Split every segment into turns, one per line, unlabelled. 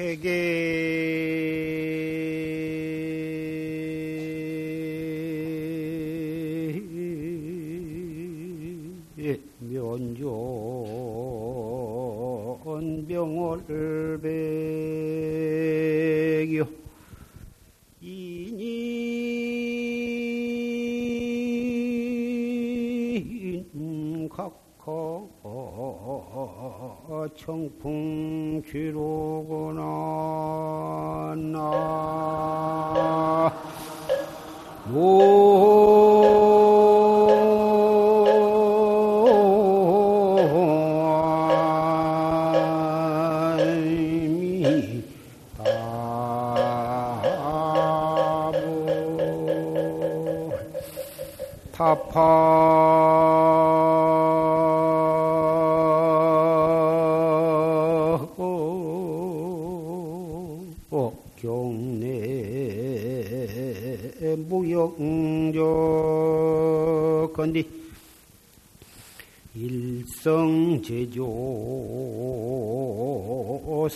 개개 면전 병을 배겨 인인 각하 청풍 귀로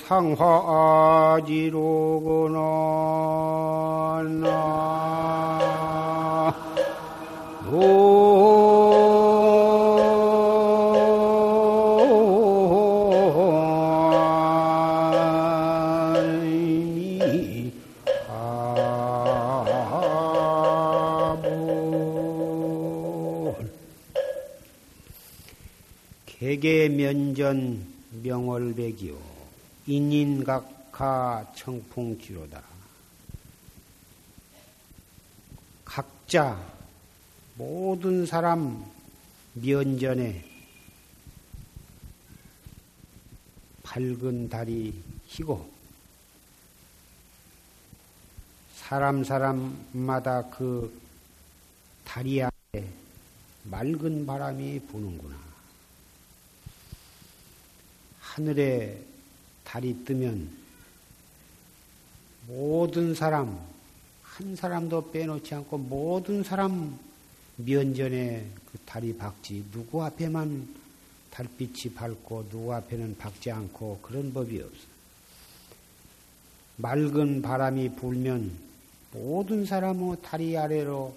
상화지로구나 나오 아불 개개면전 명월백이요 인인각하 청풍지로다 각자 모든 사람 면전에 밝은 달이 희고 사람 사람마다 그 다리 아래 맑은 바람이 부는구나. 하늘에 달이 뜨면 모든 사람, 한 사람도 빼놓지 않고 모든 사람 면전에 그 달이 밝지 누구 앞에만 달빛이 밝고 누구 앞에는 밝지 않고 그런 법이 없어. 맑은 바람이 불면 모든 사람의 다리 아래로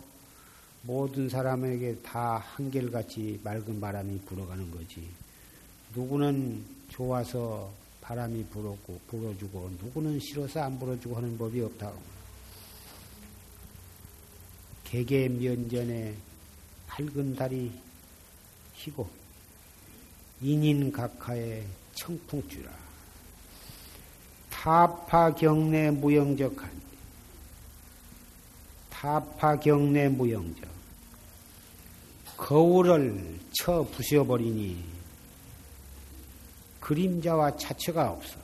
모든 사람에게 다 한결같이 맑은 바람이 불어가는 거지. 누구는 좋아서 바람이 불었고 불어주고 누구는 싫어서 안 불어주고 하는 법이 없다고. 개개 면전에 밝은 달이 희고 인인각하의 청풍주라. 타파 경내 무영적한 타파 경내 무영적 거울을 쳐 부셔버리니 그림자와 자체가 없어.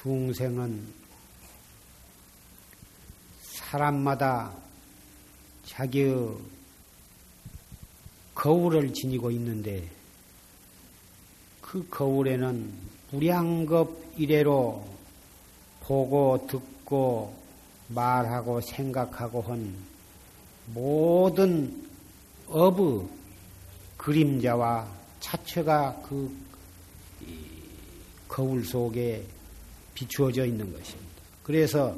중생은 사람마다 자기의 거울을 지니고 있는데 그 거울에는 무량겁 이래로 보고 듣고 말하고 생각하고 한 모든 업의 그림자와 자체가 그 거울 속에 비추어져 있는 것입니다. 그래서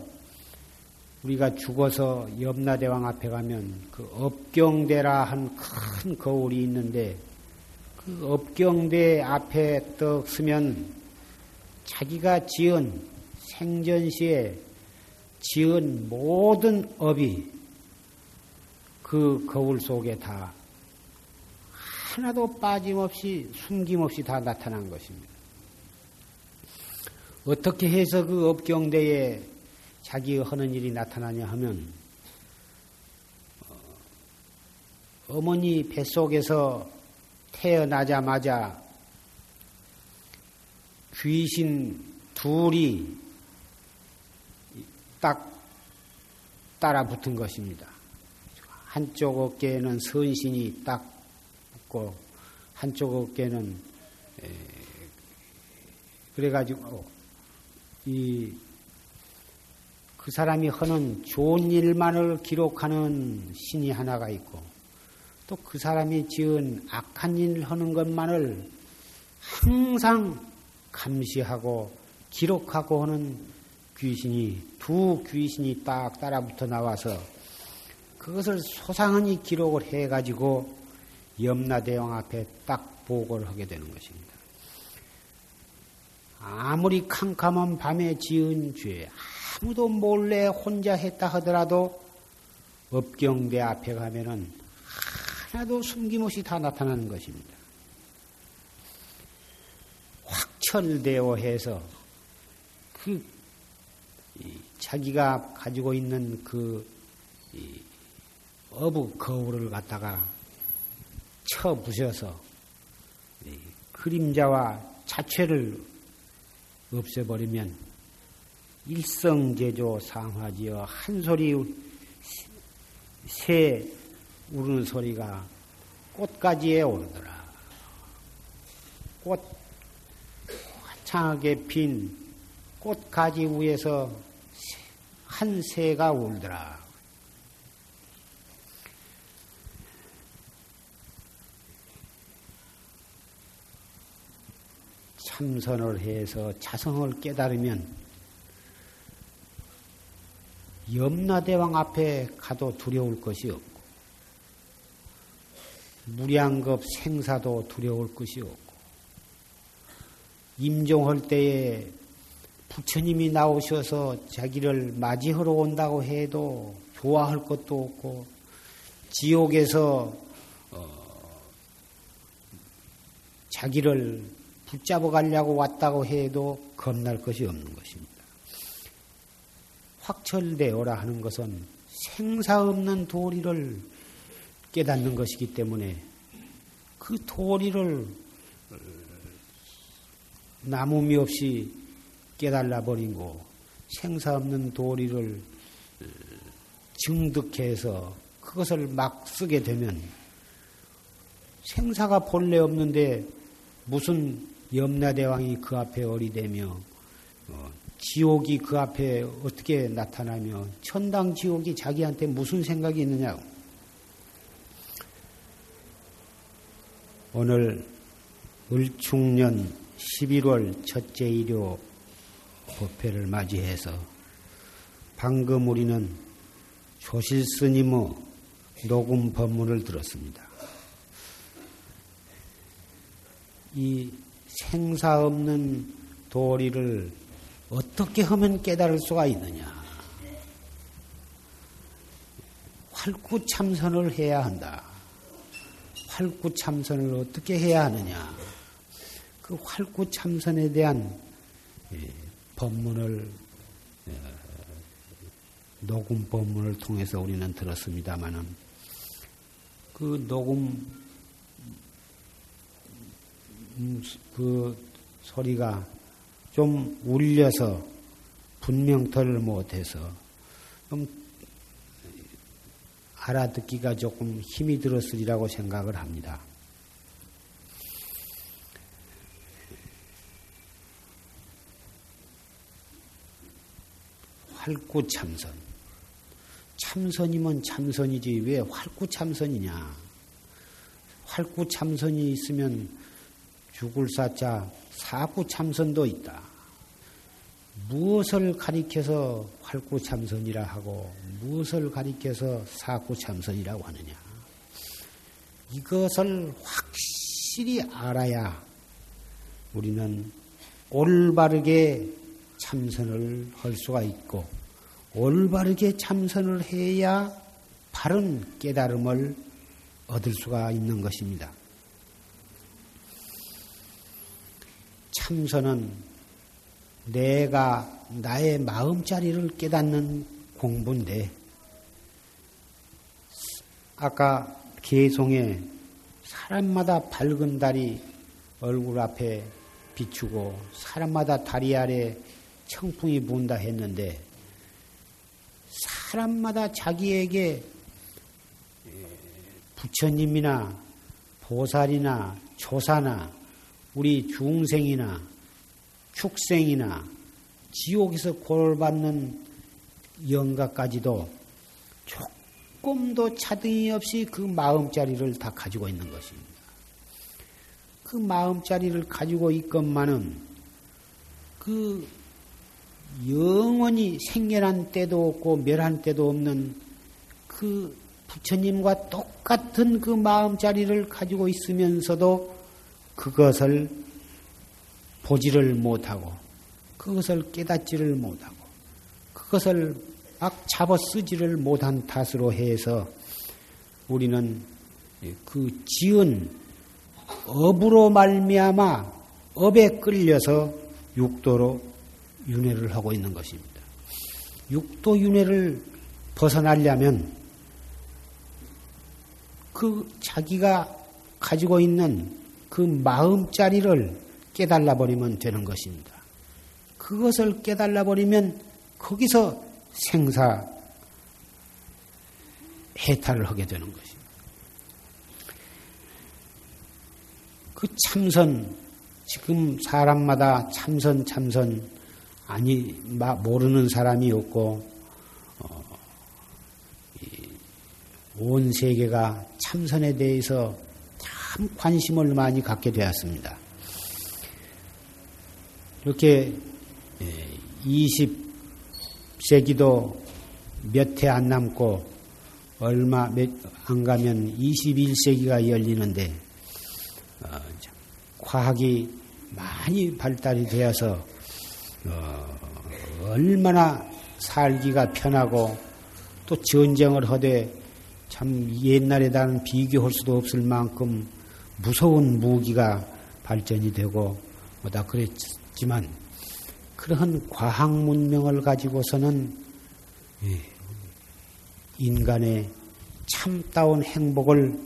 우리가 죽어서 염라대왕 앞에 가면 그 업경대라 한 큰 거울이 있는데 그 업경대 앞에 떡 서면 자기가 지은 생전시에 지은 모든 업이 그 거울 속에 다 하나도 빠짐없이 숨김없이 다 나타난 것입니다. 어떻게 해서 그 업경대에 자기가 하는 일이 나타나냐 하면 어머니 뱃속에서 태어나자마자 귀신 둘이 딱 따라 붙은 것입니다. 한쪽 어깨에는 선신이 딱 붙고 한쪽 어깨는 그래가지고 이 그 사람이 하는 좋은 일만을 기록하는 신이 하나가 있고 또 그 사람이 지은 악한 일을 하는 것만을 항상 감시하고 기록하고 하는 귀신이 두 귀신이 딱 따라붙어 나와서 그것을 소상하니 기록을 해가지고 염라대왕 앞에 딱 보고를 하게 되는 것입니다. 아무리 캄캄한 밤에 지은 죄, 아무도 몰래 혼자 했다 하더라도 업경대 앞에 가면은 하나도 숨김없이 다 나타나는 것입니다. 확철되어 해서 그 자기가 가지고 있는 그 어부 거울을 갖다가 쳐 부셔서 그림자와 자체를 없애버리면 일성제조 상화지어 한 소리 새 우는 소리가 꽃가지에 오르더라. 꽃 창하게 핀 꽃가지 위에서 한 새가 울더라. 참선을 해서 자성을 깨달으면 염라대왕 앞에 가도 두려울 것이 없고 무량급 생사도 두려울 것이 없고 임종할 때에 부처님이 나오셔서 자기를 맞이하러 온다고 해도 좋아할 것도 없고 지옥에서 어 자기를 붙잡아 가려고 왔다고 해도 겁날 것이 없는 것입니다. 확철되어라 하는 것은 생사 없는 도리를 깨닫는 것이기 때문에 그 도리를 남음이 없이 깨달아 버리고 생사 없는 도리를 증득해서 그것을 막 쓰게 되면 생사가 본래 없는데 무슨 염라대왕이 그 앞에 어리되며 어, 지옥이 그 앞에 어떻게 나타나며 천당 지옥이 자기한테 무슨 생각이 있느냐고. 오늘 을충년 11월 첫째 일요 법회를 맞이해서 방금 우리는 조실 스님의 녹음 법문을 들었습니다. 이 생사 없는 도리를 어떻게 하면 깨달을 수가 있느냐? 활구 참선을 해야 한다. 활구 참선을 어떻게 해야 하느냐? 그 활구 참선에 대한 예, 법문을 예, 녹음 법문을 통해서 우리는 들었습니다마는 그 녹음 음, 그 소리가 좀 울려서 분명터를 못해서 좀 알아듣기가 조금 힘이 들었으리라고 생각을 합니다. 활구 참선. 참선이면 참선이지 왜 활구 참선이냐? 활구 참선이 있으면 죽을 사자 사구 참선도 있다. 무엇을 가리켜서 활구 참선이라 하고 무엇을 가리켜서 사구 참선이라고 하느냐. 이것을 확실히 알아야 우리는 올바르게 참선을 할 수가 있고 올바르게 참선을 해야 바른 깨달음을 얻을 수가 있는 것입니다. 참선은 내가 나의 마음자리를 깨닫는 공부인데, 아까 개송에 사람마다 밝은 달이 얼굴 앞에 비추고 사람마다 다리 아래 청풍이 분다 했는데, 사람마다 자기에게 부처님이나 보살이나 조사나 우리 중생이나 축생이나 지옥에서 골받는 영가까지도 조금도 차등이 없이 그 마음자리를 다 가지고 있는 것입니다. 그 마음자리를 가지고 있건만은 그 영원히 생겨난 때도 없고 멸한 때도 없는 그 부처님과 똑같은 그 마음자리를 가지고 있으면서도 그것을 보지를 못하고 그것을 깨닫지를 못하고 그것을 막 잡아 쓰지를 못한 탓으로 해서 우리는 그 지은 업으로 말미암아 업에 끌려서 육도로 윤회를 하고 있는 것입니다. 육도 윤회를 벗어나려면 그 자기가 가지고 있는 그 마음자리를 깨달아 버리면 되는 것입니다. 그것을 깨달아 버리면 거기서 생사 해탈을 하게 되는 것입니다. 그 참선 지금 사람마다 참선 참선 아니 모르는 사람이 없고 어, 온 세계가 참선에 대해서 참 관심을 많이 갖게 되었습니다. 이렇게 20세기도 몇 해 안 남고 얼마 안 가면 21세기가 열리는데 어, 과학이 많이 발달이 되어서 어, 얼마나 살기가 편하고 또 전쟁을 하되 참 옛날에 다는 비교할 수도 없을 만큼 무서운 무기가 발전이 되고 뭐다 그랬지만 그러한 과학 문명을 가지고서는 예, 인간의 참다운 행복을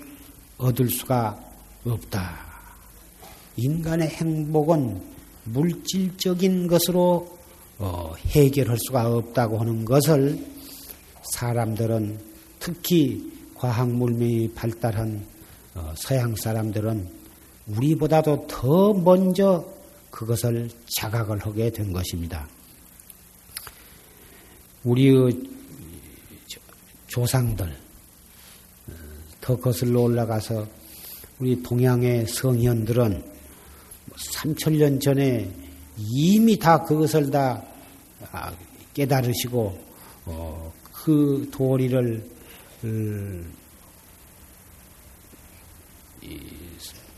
얻을 수가 없다. 인간의 행복은 물질적인 것으로 어, 해결할 수가 없다고 하는 것을 사람들은 특히 과학 문명이 발달한 어, 서양 사람들은 우리보다도 더 먼저 그것을 자각을 하게 된 것입니다. 우리의 조상들 어, 더 거슬러 올라가서 우리 동양의 성현들은 3천년 뭐 전에 이미 다 그것을 다 아, 깨달으시고 어, 그 도리를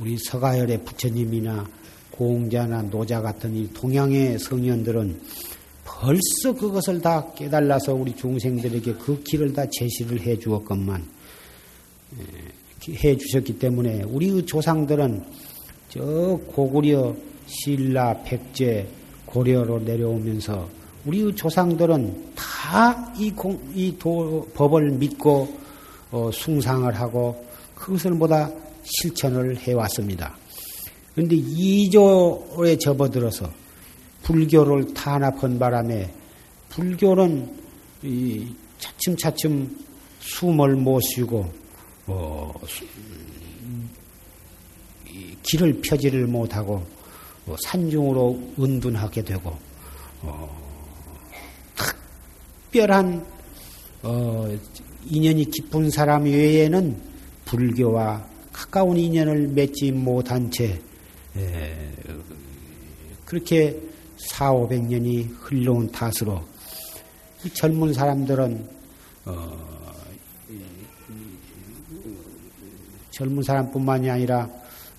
우리 서가열의 부처님이나 공자나 노자 같은 이 동양의 성현들은 벌써 그것을 다 깨달아서 우리 중생들에게 그 길을 다 제시를 해 주었건만 해 주셨기 때문에 우리 조상들은 저 고구려 신라 백제 고려로 내려오면서 우리 조상들은 다 이이 법을 믿고 어, 숭상을 하고 그것을 보다 실천을 해왔습니다. 그런데 이조에 접어들어서 불교를 탄압한 바람에 불교는 차츰차츰 숨을 못 쉬고 어, 길을 펴지를 못하고 어, 산중으로 은둔하게 되고 어, 특별한 어, 인연이 깊은 사람 외에는 불교와 가까운 인연을 맺지 못한 채 에, 그렇게 4, 500년이 흘러온 탓으로 젊은 사람들은 어, 젊은 사람뿐만이 아니라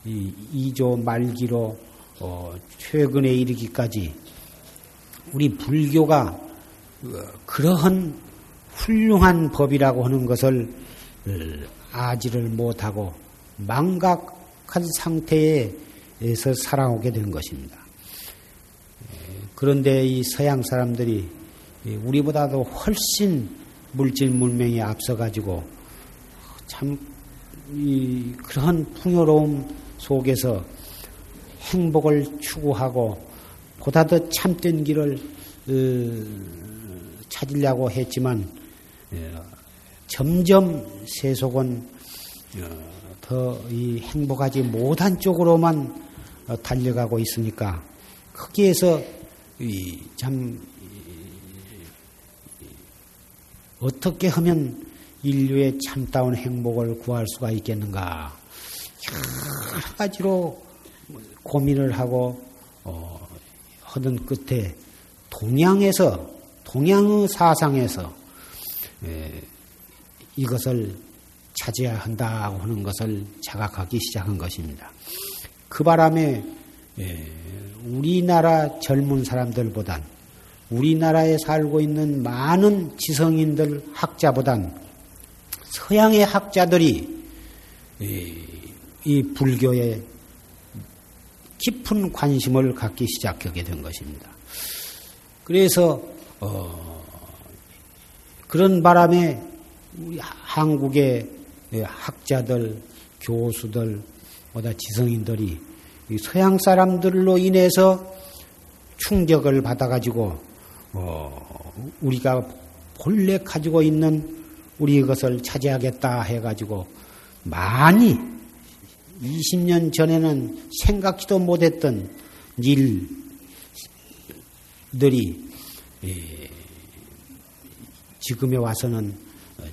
이 2조 말기로 어, 최근에 이르기까지 우리 불교가 그러한 훌륭한 법이라고 하는 것을 아지를 못하고 망각한 상태에서 살아오게 된 것입니다. 그런데 이 서양 사람들이 우리보다도 훨씬 물질 문명에 앞서가지고 참 그런 풍요로움 속에서 행복을 추구하고 보다 더 참된 길을 어, 찾으려고 했지만 어, 점점 세속은 어, 더 이 행복하지 못한 쪽으로만 달려가고 있으니까 거기에서 참 어떻게 하면 인류의 참다운 행복을 구할 수가 있겠는가? 여러 가지로 고민을 하고 어, 하던 끝에 동양에서 동양의 사상에서 에, 이것을 찾아야 한다고 하는 것을 자각하기 시작한 것입니다. 그 바람에 에, 우리나라 젊은 사람들보단 우리나라에 살고 있는 많은 지성인들 학자보단 서양의 학자들이 이 불교에 깊은 관심을 갖기 시작하게 된 것입니다. 그래서 어, 그런 바람에 한국의 학자들, 교수들, 보다 지성인들이 서양 사람들로 인해서 충격을 받아가지고 어, 우리가 본래 가지고 있는 우리 것을 차지하겠다 해가지고 많이 20년 전에는 생각지도 못했던 일들이 예, 지금에 와서는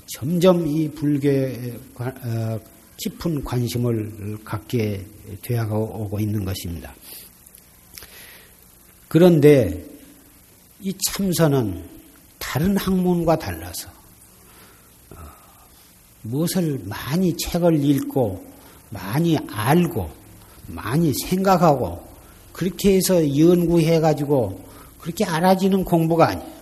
점점 이 불교에 어, 깊은 관심을 갖게 되어오고 있는 것입니다. 그런데 이 참선은 다른 학문과 달라서 무엇을 많이 책을 읽고 많이 알고 많이 생각하고 그렇게 해서 연구해 가지고 그렇게 알아지는 공부가 아니에요.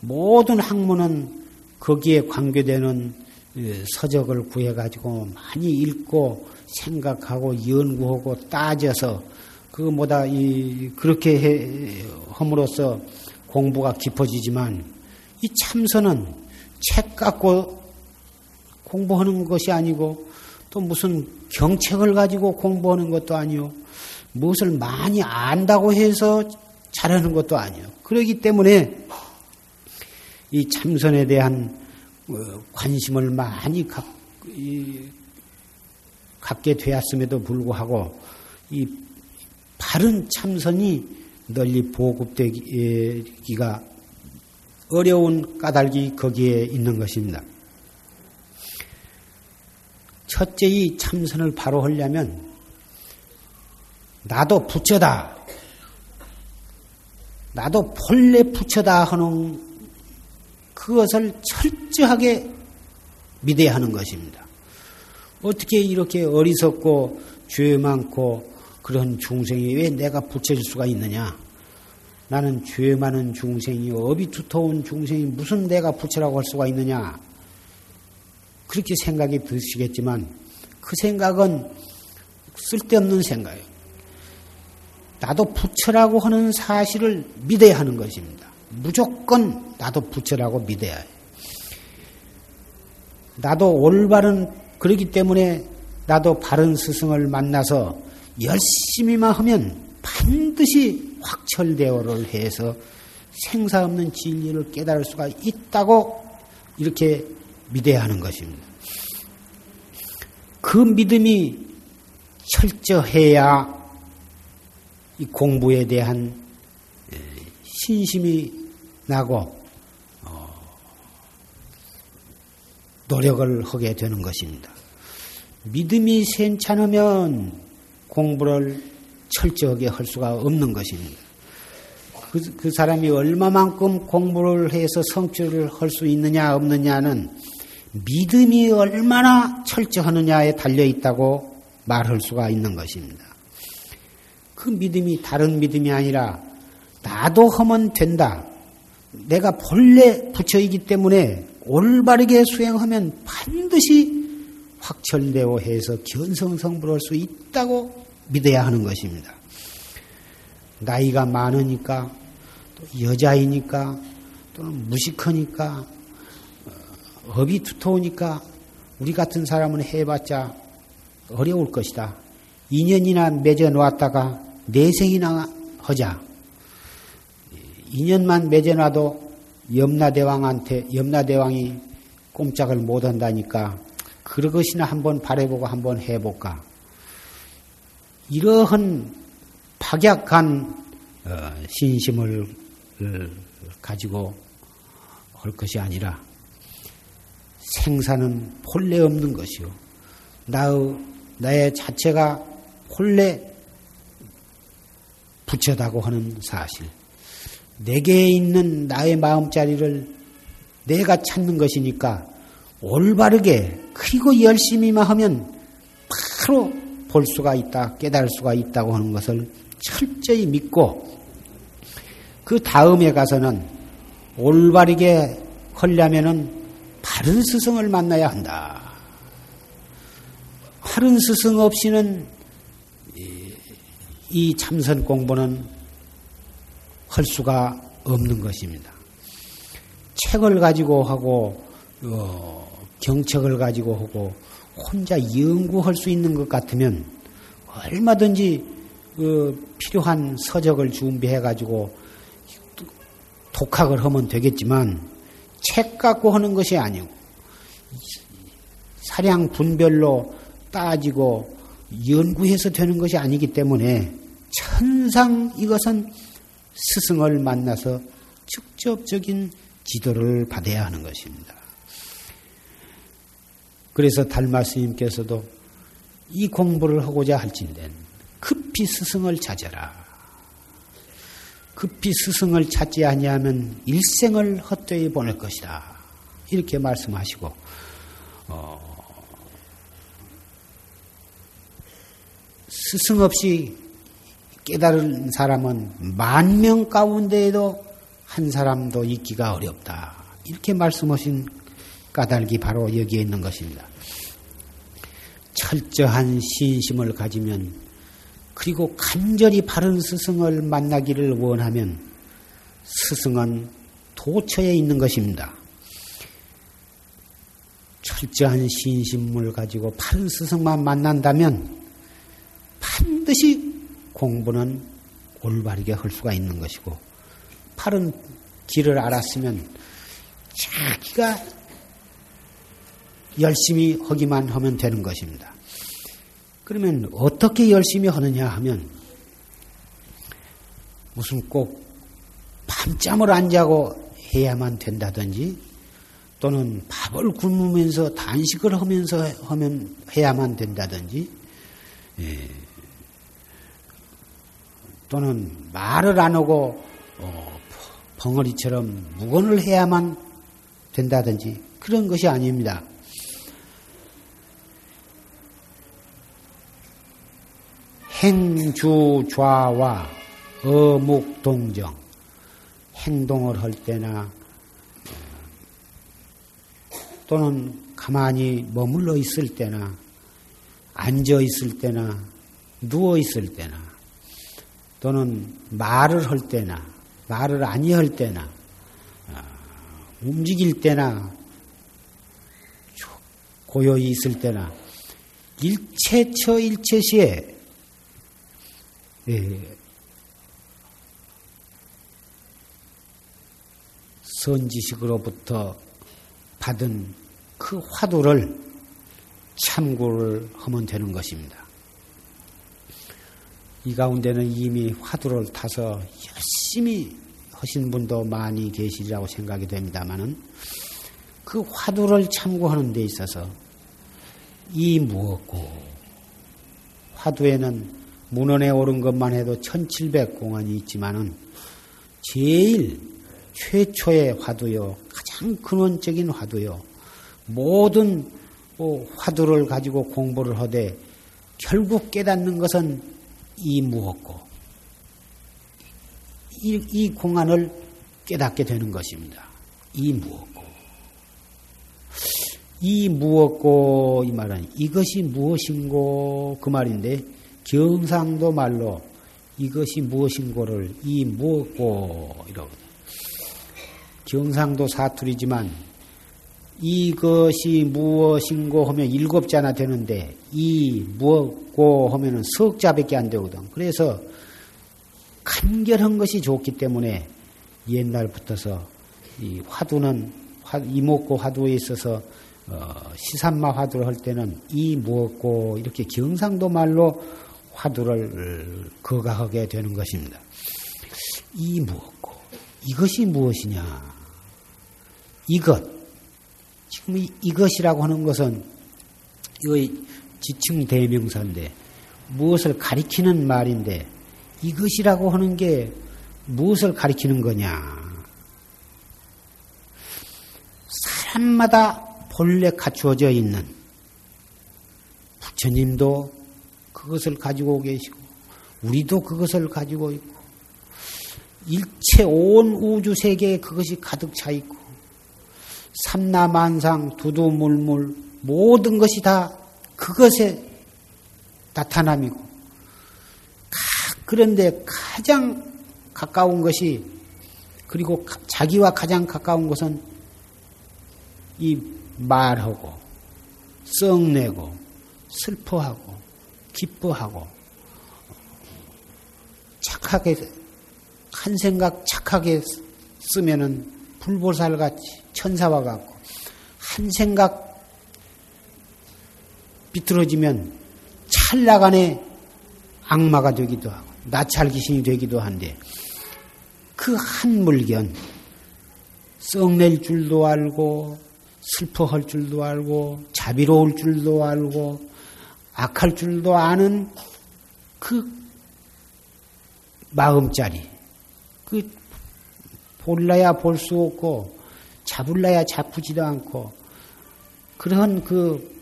모든 학문은 거기에 관계되는 어, 서적을 구해 가지고 많이 읽고 생각하고 연구하고 따져서 그거보다 이 그렇게 해, 함으로써 공부가 깊어지지만 이 참선은 책 갖고 공부하는 것이 아니고 또 무슨 경책을 가지고 공부하는 것도 아니요. 무엇을 많이 안다고 해서 잘하는 것도 아니요. 그러기 때문에 이 참선에 대한 어, 관심을 많이 갖, 갖게 되었음에도 불구하고 이 바른 참선이 널리 보급되기가 어려운 까닭이 거기에 있는 것입니다. 첫째 이 참선을 바로 하려면 나도 부처다. 나도 본래 부처다 하는 그것을 철저하게 믿어야 하는 것입니다. 어떻게 이렇게 어리석고 죄 많고 그런 중생이 왜 내가 부처일 수가 있느냐? 나는 죄 많은 중생이 업이 두터운 중생이 무슨 내가 부처라고 할 수가 있느냐? 그렇게 생각이 드시겠지만 그 생각은 쓸데없는 생각이에요. 나도 부처라고 하는 사실을 믿어야 하는 것입니다. 무조건 나도 부처라고 믿어야 해요. 나도 올바른 그러기 때문에 나도 바른 스승을 만나서 열심히만 하면 반드시 확철대오를 해서 생사 없는 진리를 깨달을 수가 있다고 이렇게 믿어야 하는 것입니다. 그 믿음이 철저해야 이 공부에 대한 신심이 나고 어, 노력을 하게 되는 것입니다. 믿음이 센찮으면 공부를 철저하게 할 수가 없는 것입니다. 그, 그 사람이 얼마만큼 공부를 해서 성취를 할 수 있느냐 없느냐는 믿음이 얼마나 철저하느냐에 달려 있다고 말할 수가 있는 것입니다. 그 믿음이 다른 믿음이 아니라 나도 하면 된다. 내가 본래 부처이기 때문에 올바르게 수행하면 반드시 확철되어 해서 견성성불할 수 있다고 믿어야 하는 것입니다. 나이가 많으니까 또 여자이니까 또는 무식하니까 업이 두터우니까 우리 같은 사람은 해봤자 어려울 것이다. 2년이나 맺어 놓았다가 내생이나 하자. 2년만 맺어놔도 염라대왕한테 염라대왕이 꼼짝을 못한다니까 그것이나 한번 바래보고 한번 해볼까. 이러한 박약한 어, 신심을 가지고 할 것이 아니라 생사는 본래 없는 것이요. 나의, 나의 자체가 본래 부처다고 하는 사실. 내게 있는 나의 마음자리를 내가 찾는 것이니까 올바르게 그리고 열심히만 하면 바로 볼 수가 있다, 깨달을 수가 있다고 하는 것을 철저히 믿고 그 다음에 가서는 올바르게 하려면은 바른 스승을 만나야 한다. 바른 스승 없이는 이 참선 공부는 할 수가 없는 것입니다. 책을 가지고 하고 어, 경책을 가지고 하고 혼자 연구할 수 있는 것 같으면 얼마든지 그 필요한 서적을 준비해 가지고 독학을 하면 되겠지만 책 갖고 하는 것이 아니고 사량 분별로 따지고 연구해서 되는 것이 아니기 때문에 천상 이것은 스승을 만나서 직접적인 지도를 받아야 하는 것입니다. 그래서 달마 스님께서도 이 공부를 하고자 할진된 급히 스승을 찾아라. 급히 스승을 찾지 아니하면 일생을 헛되이 보낼 것이다. 이렇게 말씀하시고 어, 스승 없이 깨달은 사람은 만 명 가운데에도 한 사람도 있기가 어렵다. 이렇게 말씀하신 까닭이 바로 여기에 있는 것입니다. 철저한 신심을 가지면 그리고 간절히 바른 스승을 만나기를 원하면 스승은 도처에 있는 것입니다. 철저한 신심을 가지고 바른 스승만 만난다면 반드시 공부는 올바르게 할 수가 있는 것이고 바른 길을 알았으면 자기가 열심히 하기만 하면 되는 것입니다. 그러면 어떻게 열심히 하느냐 하면 무슨 꼭 밤잠을 안 자고 해야만 된다든지 또는 밥을 굶으면서 단식을 하면서 하면 해야만 된다든지 예. 또는 말을 안 하고 어, 벙어리처럼 무건을 해야만 된다든지 그런 것이 아닙니다. 행주 좌와 어묵 동정 행동을 할 때나 또는 가만히 머물러 있을 때나 앉아 있을 때나 누워 있을 때나 또는 말을 할 때나 말을 아니할 때나 아, 움직일 때나 고요히 있을 때나 일체처 일체시에 예, 선지식으로부터 받은 그 화두를 참고를 하면 되는 것입니다. 이 가운데는 이미 화두를 타서 열심히 하신 분도 많이 계시리라고 생각이 됩니다만은 그 화두를 참고하는 데 있어서 이 무엇고 화두에는 문헌에 오른 것만 해도 1700공안이 있지만은 제일 최초의 화두요, 가장 근원적인 화두요, 모든 뭐 화두를 가지고 공부를 하되 결국 깨닫는 것은 이 무엇고 이, 이 공안을 깨닫게 되는 것입니다. 이 무엇고 이 무엇고 이 말은 이것이 무엇인고 그 말인데 경상도 말로 이것이 무엇인고를 이 무엇고 이러거든. 경상도 사투리지만 이것이 무엇인고 하면 일곱 자나 되는데 이 무엇고 하면은 석 자밖에 안 되거든. 그래서 간결한 것이 좋기 때문에 옛날부터서 이 화두는 이목고 화두에 있어서 어, 시산마 화두를 할 때는 이 무엇고 이렇게 경상도 말로 화두를 거각하게 되는 것입니다. 이 무엇고 이것이 무엇이냐? 이것 이것이라고 하는 것은 이거 지층 대명사인데 무엇을 가리키는 말인데 이것이라고 하는 게 무엇을 가리키는 거냐? 사람마다 본래 갖추어져 있는 부처님도 그것을 가지고 계시고 우리도 그것을 가지고 있고 일체 온 우주 세계에 그것이 가득 차 있고 삼라만상 두두물물 모든 것이 다 그것의 나타남이고 그런데 가장 가까운 것이 그리고 자기와 가장 가까운 것은 이 말하고 썩내고 슬퍼하고 기뻐하고 착하게 한 생각 착하게 쓰면은 불보살 같이 천사와 같고 한 생각 비틀어지면 찰나간에 악마가 되기도 하고 나찰 귀신이 되기도 한데 그 한 물견 썩낼 줄도 알고 슬퍼할 줄도 알고 자비로울 줄도 알고 악할 줄도 아는 그 마음짜리 그 볼라야 볼 수 없고 잡을라야 잡히지도 않고 그런 그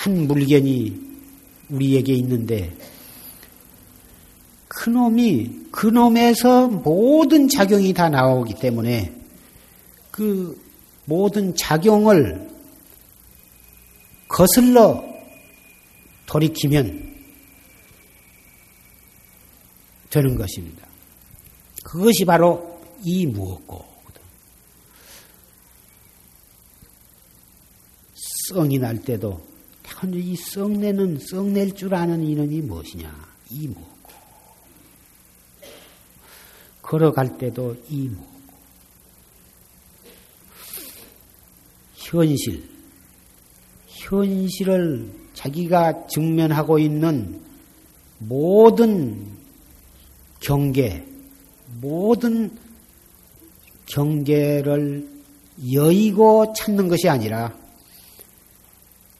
한 물견이 우리에게 있는데 그놈이 그놈에서 모든 작용이 다 나오기 때문에 그 모든 작용을 거슬러 돌이키면 되는 것입니다. 그것이 바로 이 무엇고 썽이 날 때도 이 썩내는 썩낼 줄 아는 이놈이 무엇이냐? 이 무엇고. 걸어갈 때도 이 무엇고. 현실 현실을 자기가 직면하고 있는 모든 경계, 모든 경계를 여의고 찾는 것이 아니라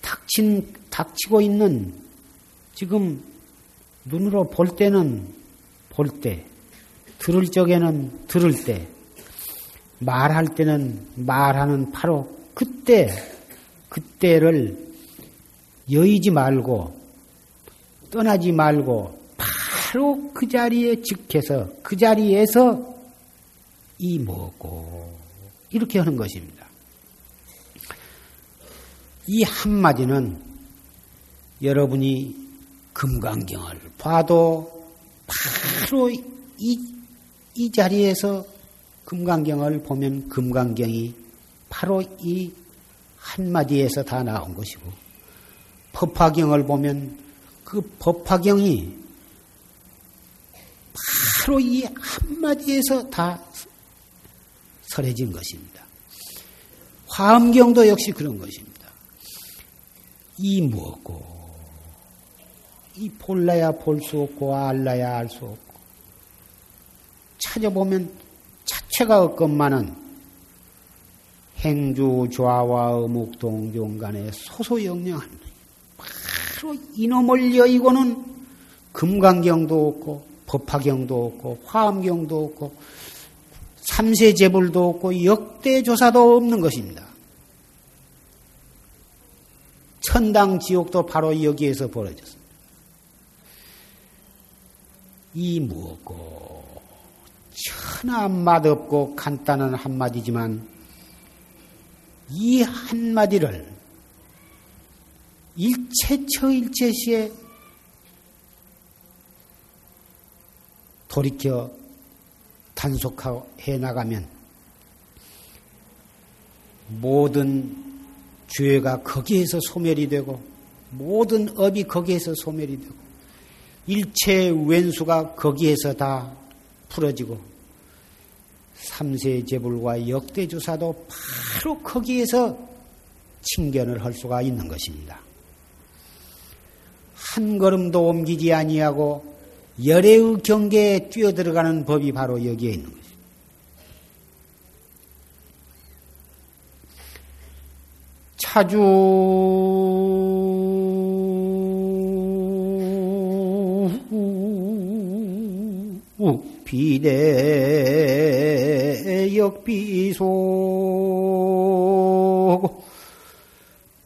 닥친, 닥치고 있는 지금 눈으로 볼 때는 볼 때, 들을 적에는 들을 때, 말할 때는 말하는 바로 그때, 그때를 여의지 말고 떠나지 말고 바로 그 자리에 직해서 그 자리에서 이 뭐고 이렇게 하는 것입니다. 이 한마디는 여러분이 금강경을 봐도 바로 이, 이 자리에서 금강경을 보면 금강경이 바로 이 한마디에서 다 나온 것이고 법화경을 보면 그 법화경이 바로 이 한마디에서 다 설해진 것입니다. 화엄경도 역시 그런 것입니다. 이 무엇고, 이 볼라야 볼 수 없고, 알라야 알 수 없고, 찾아보면 자체가 없건만은 행주 좌와 어묵 동종 간에 소소영령한 바로 이놈을 여의고는 금강경도 없고 법화경도 없고 화엄경도 없고 삼세제불도 없고 역대 조사도 없는 것입니다. 천당 지옥도 바로 여기에서 벌어졌습니다. 이 무엇고 천하 맛없고 간단한 한마디지만 이 한마디를 일체처 일체시에 돌이켜 단속해 나가면 모든 죄가 거기에서 소멸이 되고 모든 업이 거기에서 소멸이 되고 일체 왼수가 거기에서 다 풀어지고 삼세 제불과 역대 주사도 바로 거기에서 칭견을 할 수가 있는 것입니다. 한 걸음도 옮기지 아니하고 열애의 경계에 뛰어들어가는 법이 바로 여기에 있는 것입니다. 차주 비대 역비소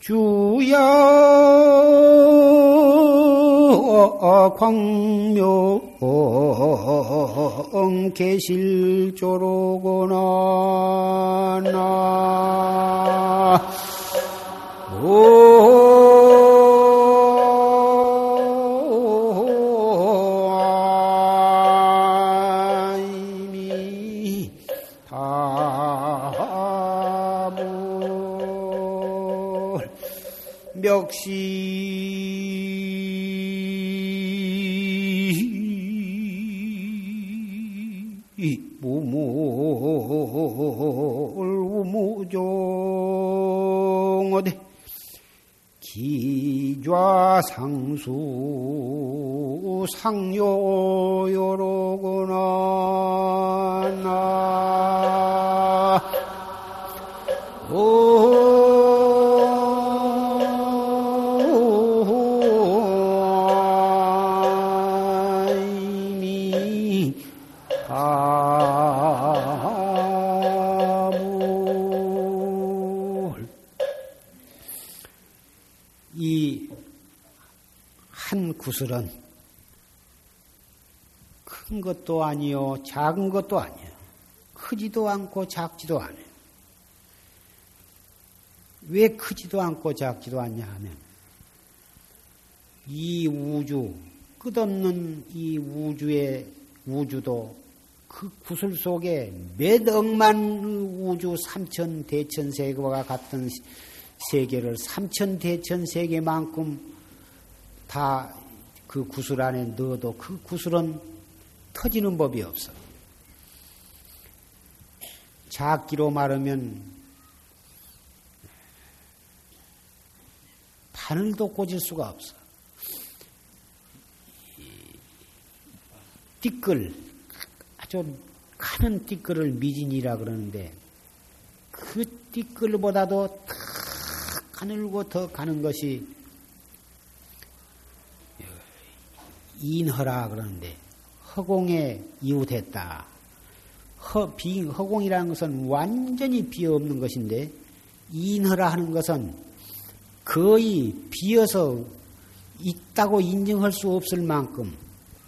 주야 광명 계실조로구나 나 상수 상요요로구나. 나 구슬은 큰 것도 아니요, 작은 것도 아니에요. 크지도 않고 작지도 않아요. 왜 크지도 않고 작지도 않냐 하면, 이 우주, 끝없는 이 우주의 우주도 그 구슬 속에 몇 억만 우주 삼천 대천 세계와 같은 세계를 삼천 대천 세계만큼 다 그 구슬 안에 넣어도 그 구슬은 터지는 법이 없어. 작기로 말하면 바늘도 꽂을 수가 없어. 띠끌, 아주 가는 띠끌을 미진이라 그러는데 그 티끌보다도 더 가늘고 더 가는 것이 인허라 그러는데 허공에 이웃했다. 허, 비, 허공이라는 것은 완전히 비어 없는 것인데 인허라 하는 것은 거의 비어서 있다고 인정할 수 없을 만큼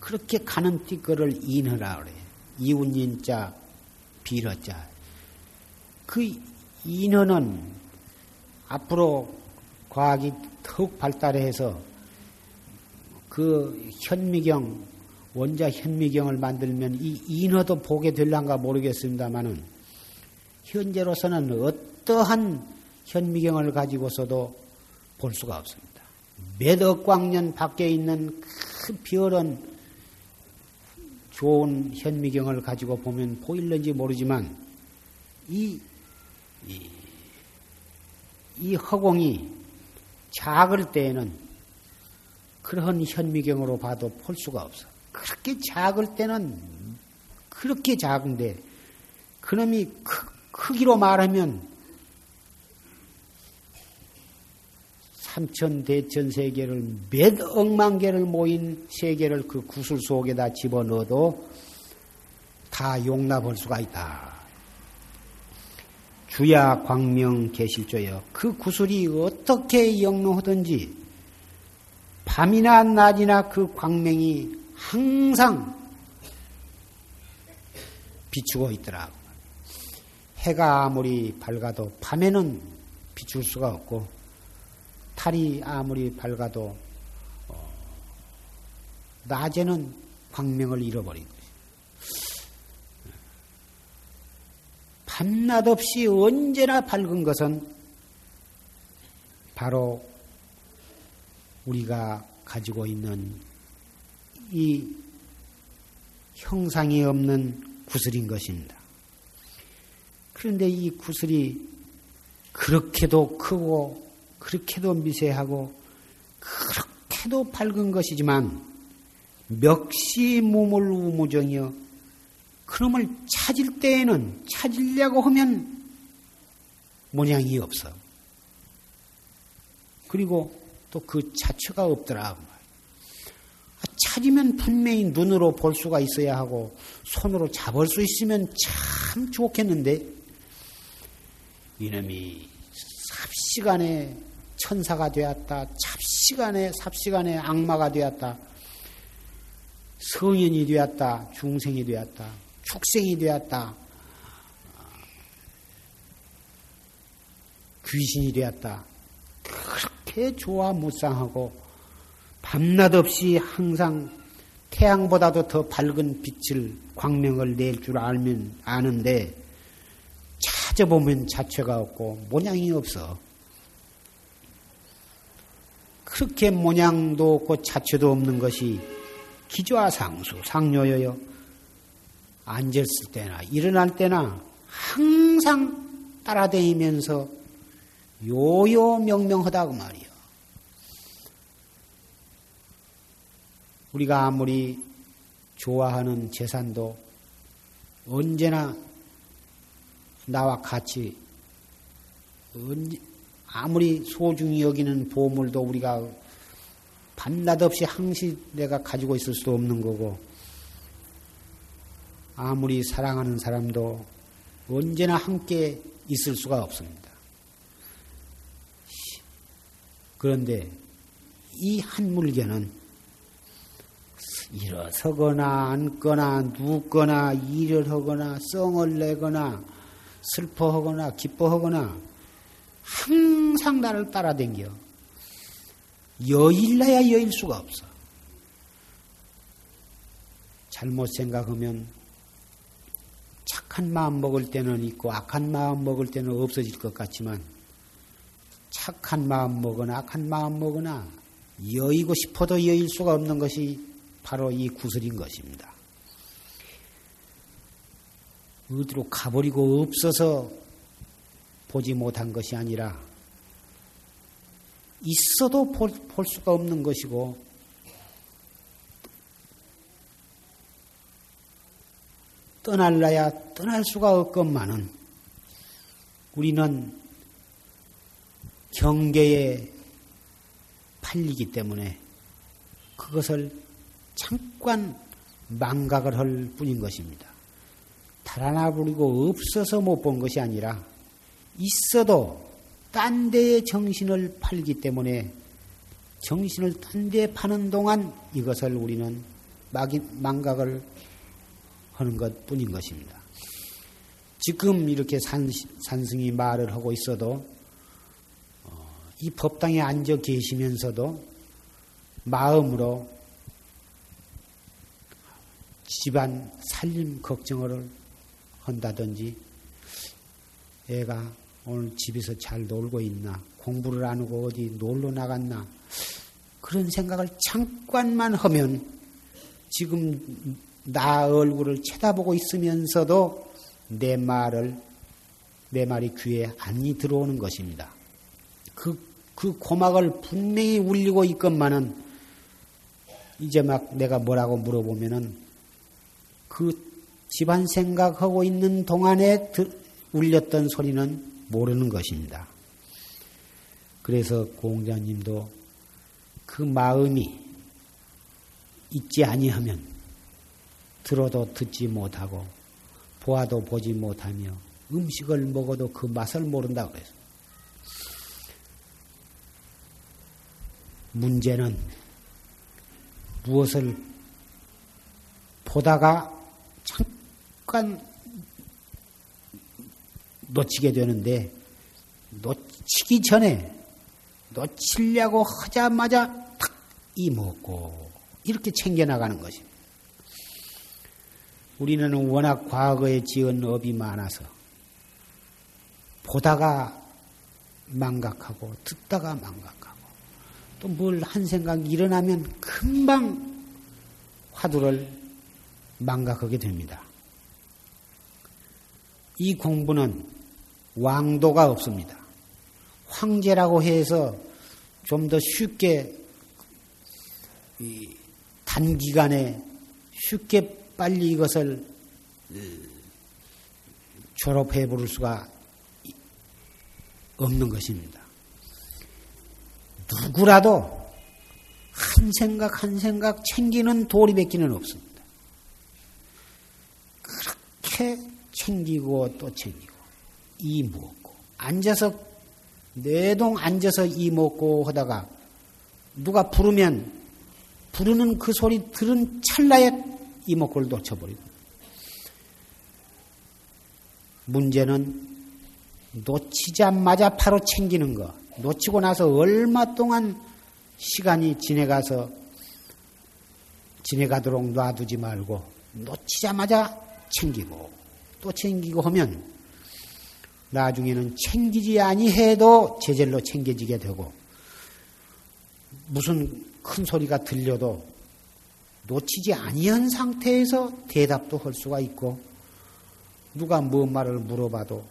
그렇게 가는 티끌을 인허라 그래. 이웃인자 비러자. 그 인허는 앞으로 과학이 더욱 발달해서 그 현미경 원자 현미경을 만들면 이 인어도 보게 될란가 모르겠습니다만은 현재로서는 어떠한 현미경을 가지고서도 볼 수가 없습니다. 몇억 광년 밖에 있는 그 별은 좋은 현미경을 가지고 보면 보일는지 모르지만 이, 이, 이 허공이 작을 때에는 그러한 현미경으로 봐도 볼 수가 없어. 그렇게 작을 때는 그렇게 작은데 그놈이 크, 크기로 말하면 삼천 대천 세계를 몇 억만 개를 모인 세계를 그 구슬 속에다 집어넣어도 다 용납할 수가 있다. 주야 광명 계실조여 그 구슬이 어떻게 영롱하든지 밤이나 낮이나 그 광명이 항상 비추고 있더라고. 해가 아무리 밝아도 밤에는 비출 수가 없고 달이 아무리 밝아도 어, 낮에는 광명을 잃어버린 거지. 밤낮 없이 언제나 밝은 것은 바로 우리가 가지고 있는 이 형상이 없는 구슬인 것입니다. 그런데 이 구슬이 그렇게도 크고 그렇게도 미세하고 그렇게도 밝은 것이지만 멱시 무물 우무정이여 그놈을 찾을 때에는 찾으려고 하면 모양이 없어. 그리고 또 그 자체가 없더라. 아, 찾으면 분명히 눈으로 볼 수가 있어야 하고 손으로 잡을 수 있으면 참 좋겠는데 이놈이 삽시간에 천사가 되었다. 잡시간에 삽시간에 악마가 되었다. 성인이 되었다. 중생이 되었다. 축생이 되었다. 귀신이 되었다. 그렇게 좋아 무쌍하고 밤낮 없이 항상 태양보다도 더 밝은 빛을 광명을 낼 줄 알면 아는데 찾아보면 자체가 없고 모양이 없어. 그렇게 모양도 없고 자체도 없는 것이 기좌상수 상료여요. 앉았을 때나 일어날 때나 항상 따라다니면서 요요 명명하다고 말이요. 우리가 아무리 좋아하는 재산도 언제나 나와 같이 아무리 소중히 여기는 보물도 우리가 밤낮 없이 항시 내가 가지고 있을 수도 없는 거고 아무리 사랑하는 사람도 언제나 함께 있을 수가 없습니다. 그런데 이 한 물건은 일어서거나 앉거나 눕거나 일을 하거나 썽을 내거나 슬퍼하거나 기뻐하거나 항상 나를 따라댕겨. 여일나야 여일 수가 없어. 잘못 생각하면 착한 마음 먹을 때는 있고 악한 마음 먹을 때는 없어질 것 같지만 착한 마음 먹거나 악한 마음 먹거나 여의고 싶어도 여일 수가 없는 것이 바로 이 구슬인 것입니다. 어디로 가버리고 없어서 보지 못한 것이 아니라 있어도 볼, 볼 수가 없는 것이고 떠날라야 떠날 수가 없건만은 우리는 경계에 팔리기 때문에 그것을 잠깐 망각을 할 뿐인 것입니다. 달아나 버리고 없어서 못 본 것이 아니라 있어도 딴 데에 정신을 팔기 때문에 정신을 딴 데에 파는 동안 이것을 우리는 망각을 하는 것 뿐인 것입니다. 지금 이렇게 산, 산승이 말을 하고 있어도 어, 이 법당에 앉아 계시면서도 마음으로 집안 살림 걱정을 한다든지 애가 오늘 집에서 잘 놀고 있나 공부를 안 하고 어디 놀러 나갔나 그런 생각을 잠깐만 하면 지금 나 얼굴을 쳐다보고 있으면서도 내 말을 내 말이 귀에 안이 들어오는 것입니다. 그, 그 고막을 분명히 울리고 있건만은 이제 막 내가 뭐라고 물어보면은 그 집안 생각하고 있는 동안에 울렸던 소리는 모르는 것입니다. 그래서 공자님도 그 마음이 있지 아니하면 들어도 듣지 못하고 보아도 보지 못하며 음식을 먹어도 그 맛을 모른다 그래서 문제는 무엇을 보다가 잠깐 놓치게 되는데 놓치기 전에 놓치려고 하자마자 탁 이먹고 이렇게 챙겨나가는 것입니다. 우리는 워낙 과거에 지은 업이 많아서 보다가 망각하고 듣다가 망각하고 또 뭘 한 생각 일어나면 금방 화두를 망각하게 됩니다. 이 공부는 왕도가 없습니다. 황제라고 해서 좀 더 쉽게 단기간에 쉽게 빨리 이것을 졸업해 부를 수가 없는 것입니다. 누구라도 한 생각 한 생각 챙기는 도리밖기는 없습니다. 그렇게 챙기고 또 챙기고 이 먹고 앉아서 내동 앉아서 이 먹고 하다가 누가 부르면 부르는 그 소리 들은 찰나에 이목구를 놓쳐버리고 문제는 놓치자마자 바로 챙기는 거. 놓치고 나서 얼마 동안 시간이 지내가서 지내가도록 놔두지 말고 놓치자마자 챙기고 또 챙기고 하면 나중에는 챙기지 아니해도 제절로 챙겨지게 되고 무슨 큰 소리가 들려도 놓치지 아니한 상태에서 대답도 할 수가 있고 누가 무슨 말을 물어봐도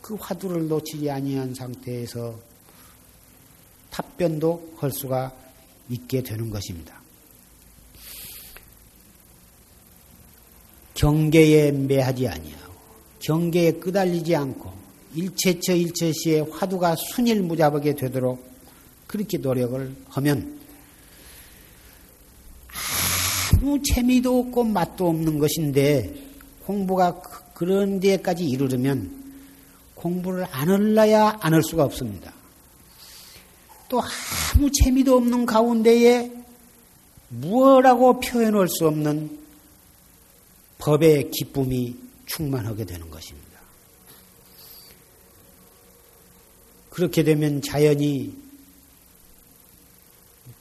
그 화두를 놓치지 아니한 상태에서 답변도 할 수가 있게 되는 것입니다. 경계에 매하지 아니하고 경계에 끄달리지 않고 일체처 일체시에 화두가 순일무잡하게 되도록 그렇게 노력을 하면 아무 재미도 없고 맛도 없는 것인데 공부가 그, 그런 데까지 이르르면 공부를 안 할라야 안 할 수가 없습니다. 또 아무 재미도 없는 가운데에 무엇라고 표현할 수 없는 법의 기쁨이 충만하게 되는 것입니다. 그렇게 되면 자연히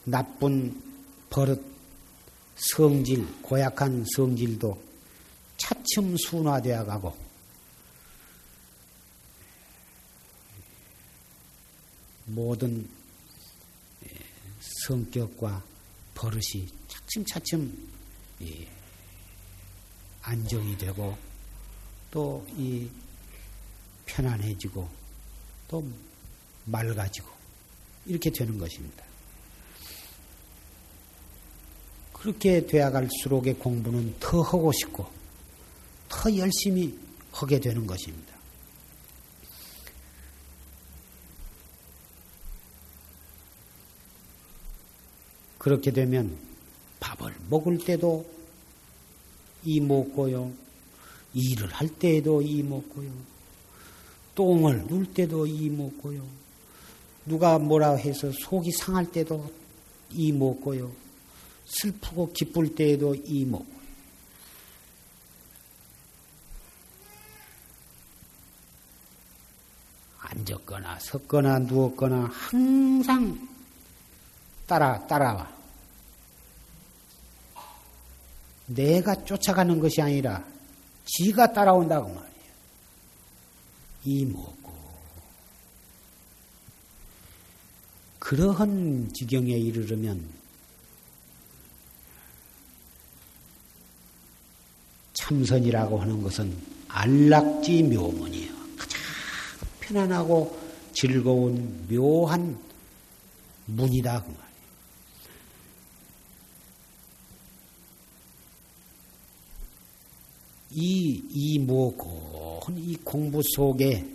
나쁜 버릇, 성질, 고약한 성질도 차츰 순화되어 가고 모든 성격과 버릇이 차츰차츰 안정이 되고 또 이 편안해지고 또 맑아지고 이렇게 되는 것입니다. 그렇게 되어갈수록의 공부는 더 하고 싶고 더 열심히 하게 되는 것입니다. 그렇게 되면 밥을 먹을 때도 이 먹고요. 일을 할 때에도 이 먹고요. 똥을 눌 때도 이 먹고요. 누가 뭐라 해서 속이 상할 때도 이 먹고요. 슬프고 기쁠 때에도 이 먹고. 앉았거나 섰거나 누웠거나 항상 따라, 따라와. 내가 쫓아가는 것이 아니라 지가 따라온다고 말이야. 이 뭐고. 그러한 지경에 이르르면 참선이라고 하는 것은 안락지 묘문이에요. 가장 편안하고 즐거운 묘한 문이다 그 말. 이, 이 뭐고, 이 공부 속에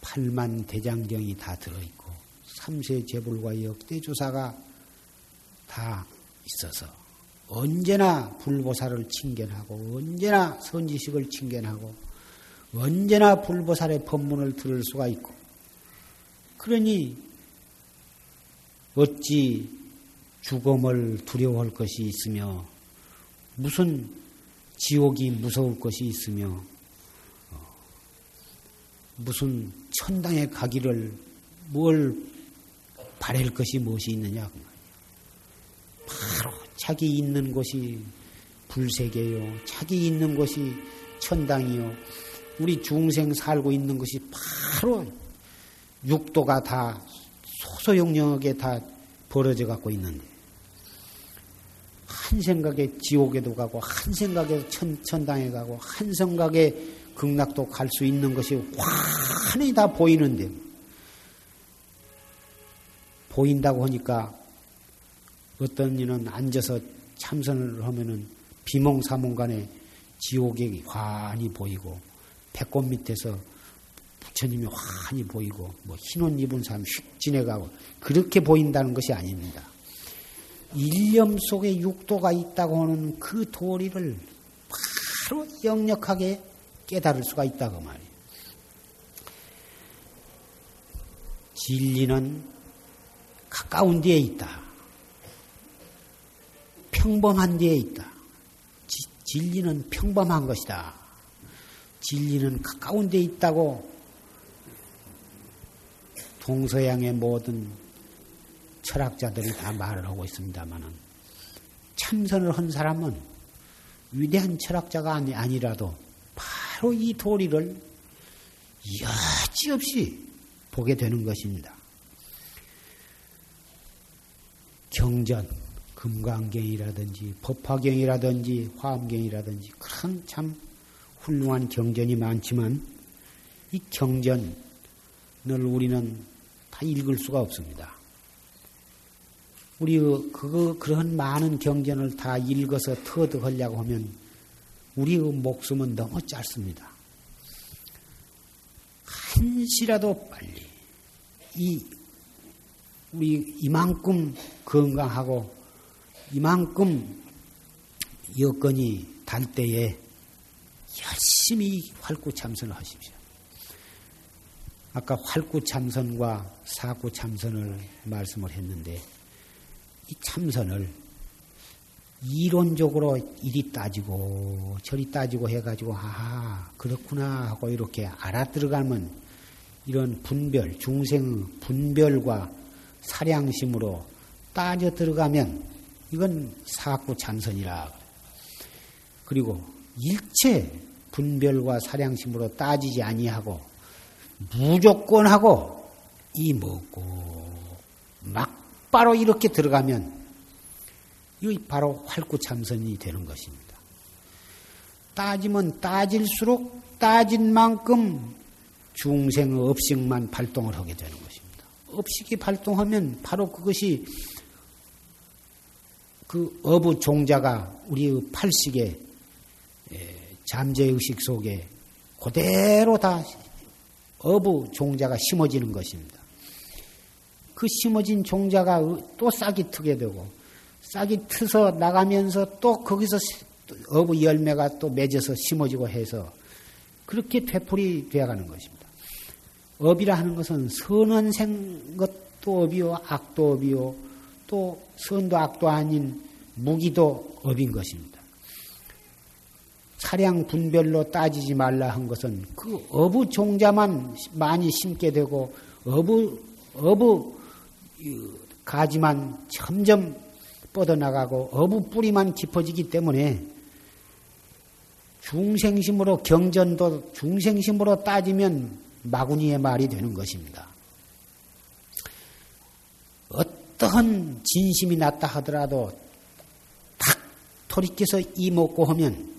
팔만 대장경이 다 들어있고, 삼세 재불과 역대조사가 다 있어서, 언제나 불보살을 칭견하고, 언제나 선지식을 칭견하고, 언제나 불보살의 법문을 들을 수가 있고, 그러니, 어찌 죽음을 두려워할 것이 있으며, 무슨 지옥이 무서울 것이 있으며 어, 무슨 천당에 가기를 뭘 바랄 것이 무엇이 있느냐 그 바로 자기 있는 곳이 불세계요, 자기 있는 곳이 천당이요, 우리 중생 살고 있는 것이 바로 육도가 다 소소영령하게 다 벌어져 갖고 있는데 한 생각에 지옥에도 가고 한 생각에 천, 천당에 가고 한 생각에 극락도 갈 수 있는 것이 환히 다 보이는데 보인다고 하니까 어떤 이는 앉아서 참선을 하면은 비몽사몽간에 지옥이 환히 보이고 배꼽 밑에서 부처님이 환히 보이고 뭐 흰옷 입은 사람 휙 지내가고 그렇게 보인다는 것이 아닙니다. 일념 속에 육도가 있다고 하는 그 도리를 바로 역력하게 깨달을 수가 있다고 말이에요. 진리는 가까운 데에 있다. 평범한 데에 있다. 지, 진리는 평범한 것이다. 진리는 가까운 데에 있다고 동서양의 모든 철학자들이 다 말을 하고 있습니다만은 참선을 한 사람은 위대한 철학자가 아니, 아니라도 바로 이 도리를 여지없이 보게 되는 것입니다. 경전, 금강경이라든지 법화경이라든지 화엄경이라든지 그런 참 훌륭한 경전이 많지만 이 경전을 우리는 다 읽을 수가 없습니다. 우리 그, 그 그런 많은 경전을 다 읽어서 터득하려고 하면 우리의 목숨은 너무 짧습니다. 한시라도 빨리 이 우리 이만큼 건강하고 이만큼 여건이 달 때에 열심히 활구참선을 하십시오. 아까 활구참선과 사구참선을 말씀을 했는데 이 참선을 이론적으로 이리 따지고 저리 따지고 해가지고 아 그렇구나 하고 이렇게 알아들어가면 이런 분별 중생의 분별과 사량심으로 따져 들어가면 이건 사구 참선이라. 그리고 일체 분별과 사량심으로 따지지 아니하고 무조건 하고 이 먹고 막 바로 이렇게 들어가면 이 바로 활구참선이 되는 것입니다. 따지면 따질수록 따진 만큼 중생의 업식만 발동을 하게 되는 것입니다. 업식이 발동하면 바로 그것이 그 어부 종자가 우리의 팔식의 잠재의식 속에 그대로 다 어부 종자가 심어지는 것입니다. 그 심어진 종자가 또 싹이 트게 되고 싹이 트서 나가면서 또 거기서 어부 열매가 또 맺어서 심어지고 해서 그렇게 되풀이 되어가는 것입니다. 업이라 하는 것은 선한 생 것도 업이요, 악도 업이요, 또 선도 악도 아닌 무기도 업인 것입니다. 차량 분별로 따지지 말라 한 것은 그 어부 종자만 많이 심게 되고 어부 어부 가지만 점점 뻗어나가고 어부 뿌리만 깊어지기 때문에 중생심으로 경전도 중생심으로 따지면 마구니의 말이 되는 것입니다. 어떠한 진심이 났다 하더라도 탁 돌이켜서 이먹고 하면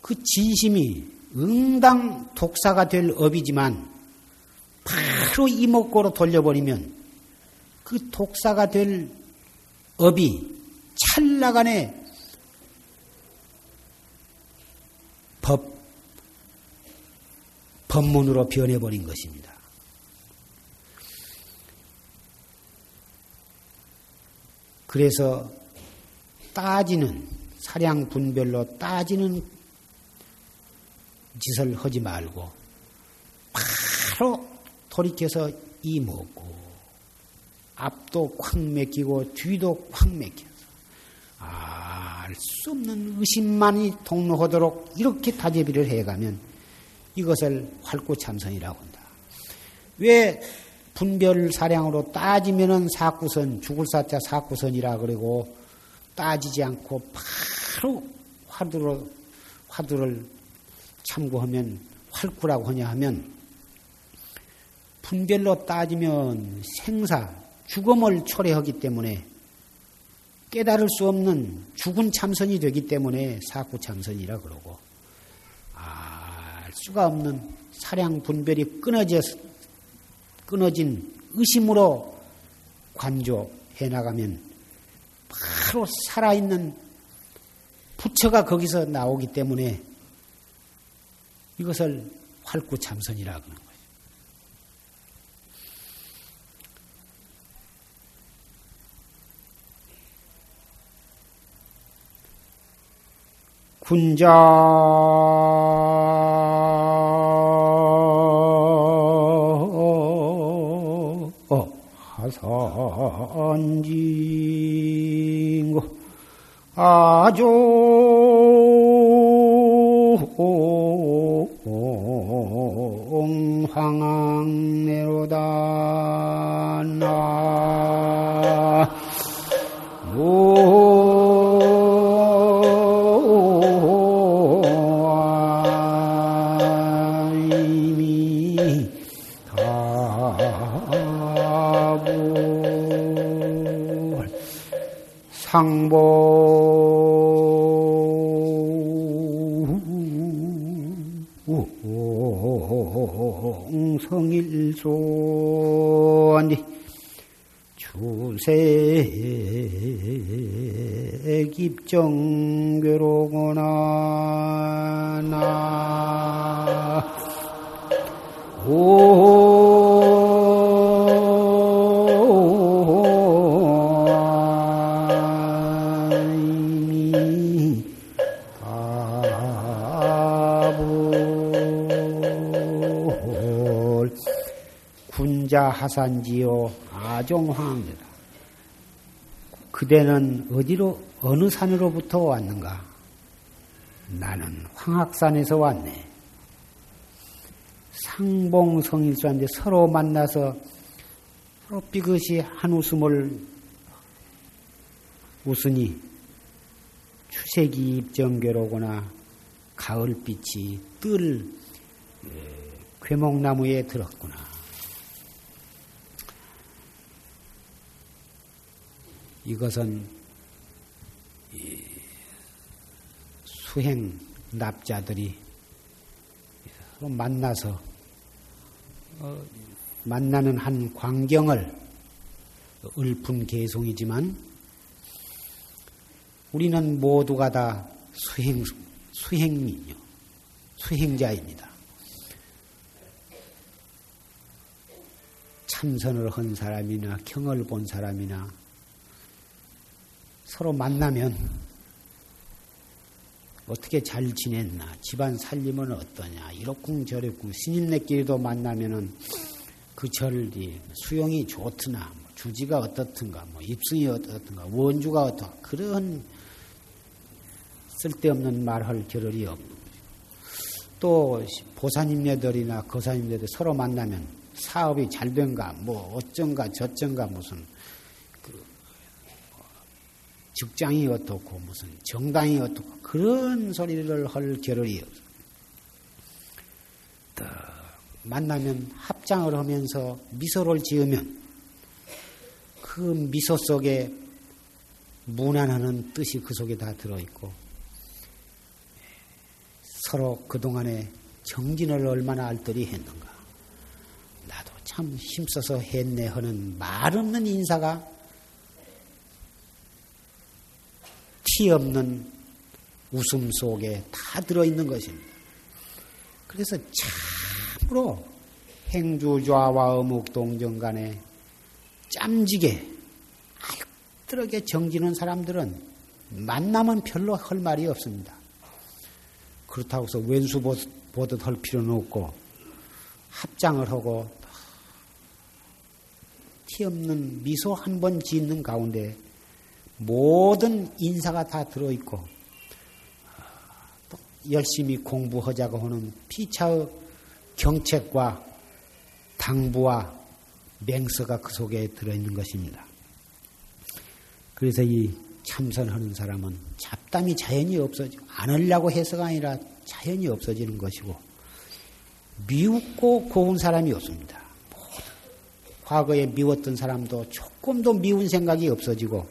그 진심이 응당 독사가 될 업이지만 바로 이목고로 돌려버리면 그 독사가 될 업이 찰나간에 법, 법문으로 변해버린 것입니다. 그래서 따지는 사량 분별로 따지는 짓을 하지 말고 바로 돌이켜서 이 먹고 앞도 콱 맥히고 뒤도 콱 맥혀서 알수 없는 의심만이 동로하도록 이렇게 다재비를 해가면 이것을 활구참선이라고 한다. 왜 분별 사량으로 따지면은 사구선 죽을 사자 사구선이라 그러고 따지지 않고 바로 화두로 화두를 참고하면 활구라고 하냐 하면 분별로 따지면 생사 죽음을 초래하기 때문에 깨달을 수 없는 죽은 참선이 되기 때문에 사구 참선이라 그러고 알 수가 없는 사량 분별이 끊어져 끊어진 의심으로 관조해 나가면 바로 살아있는 부처가 거기서 나오기 때문에 이것을 활구 참선이라 그러는 거예요. 군자. 하산진고 아주 황항내로다 나 상보. 성일소니 주세 입정괴로구나. 나 군자 하산지요 아종황이다. 그대는 어디로 어느 산으로부터 왔는가? 나는 황학산에서 왔네. 상봉성일수한테 서로 만나서 서로 삐긋이 한 웃음을 웃으니 추색이 입정괴로구나 가을빛이 뜰 괴목나무에 들었구나. 이것은 수행 납자들이 만나서 어, 만나는 한 광경을 읊은 개송이지만 우리는 모두가 다 수행 수행이요 수행자입니다. 참선을 한 사람이나 경을 본 사람이나 서로 만나면 어떻게 잘 지냈나, 집안 살림은 어떠냐, 이렇쿵 저렇쿵 스님네끼리도 만나면은 그 절이 수용이 좋드나, 뭐 주지가 어떻든가, 뭐 입승이 어떻든가, 원주가 어떠 그런 쓸데없는 말할 겨를이 없고. 또 보사님네들이나 거사님네들 서로 만나면 사업이 잘 된가, 뭐 어쩐가 저쩐가 무슨 직장이 어떻고 무슨 정당이 어떻고 그런 소리를 할 겨를이 없어. 만나면 합장을 하면서 미소를 지으면 그 미소 속에 무난하는 뜻이 그 속에 다 들어있고 서로 그동안에 정진을 얼마나 알뜰히 했는가. 나도 참 힘써서 했네 하는 말 없는 인사가 티 없는 웃음 속에 다 들어있는 것입니다. 그래서 참으로 행주좌와 어묵동정 간에 짬지게 알뜰하게 정지는 사람들은 만나면 별로 할 말이 없습니다. 그렇다고 해서 왼수 보듯 할 필요는 없고 합장을 하고 티 없는 미소 한 번 짓는 가운데 모든 인사가 다 들어있고 또 열심히 공부하자고 하는 피차의 경책과 당부와 맹서가 그 속에 들어있는 것입니다. 그래서 이 참선하는 사람은 잡담이 자연히 없어지고 안 하려고 해서가 아니라 자연히 없어지는 것이고 미웃고 고운 사람이 없습니다. 과거에 미웠던 사람도 조금도 미운 생각이 없어지고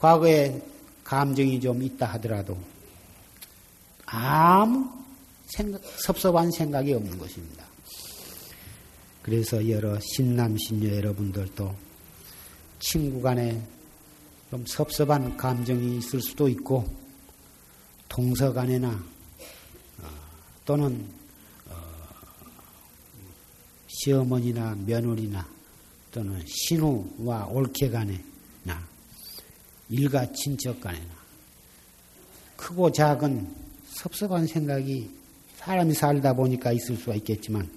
과거에 감정이 좀 있다 하더라도 아무 생각, 섭섭한 생각이 없는 것입니다. 그래서 여러 신남, 신녀 여러분들도 친구 간에 좀 섭섭한 감정이 있을 수도 있고, 동서 간에나 어, 또는 시어머니나 며느리나 또는 신우와 올케 간에나 일가 친척 간에나 크고 작은 섭섭한 생각이 사람이 살다 보니까 있을 수가 있겠지만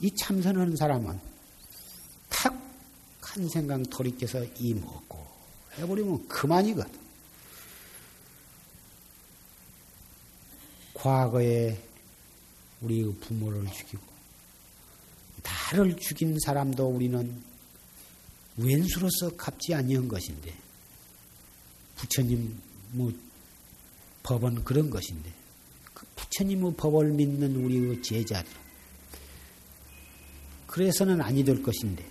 이 참선하는 사람은 탁 한 생각 돌이켜서 이 먹고 해버리면 그만이거든. 과거에 우리 부모를 죽이고 나를 죽인 사람도 우리는 왼수로서 갚지 아니한 것인데 부처님 뭐 법은 그런 것인데 그 부처님의 법을 믿는 우리의 제자들 그래서는 아니 될 것인데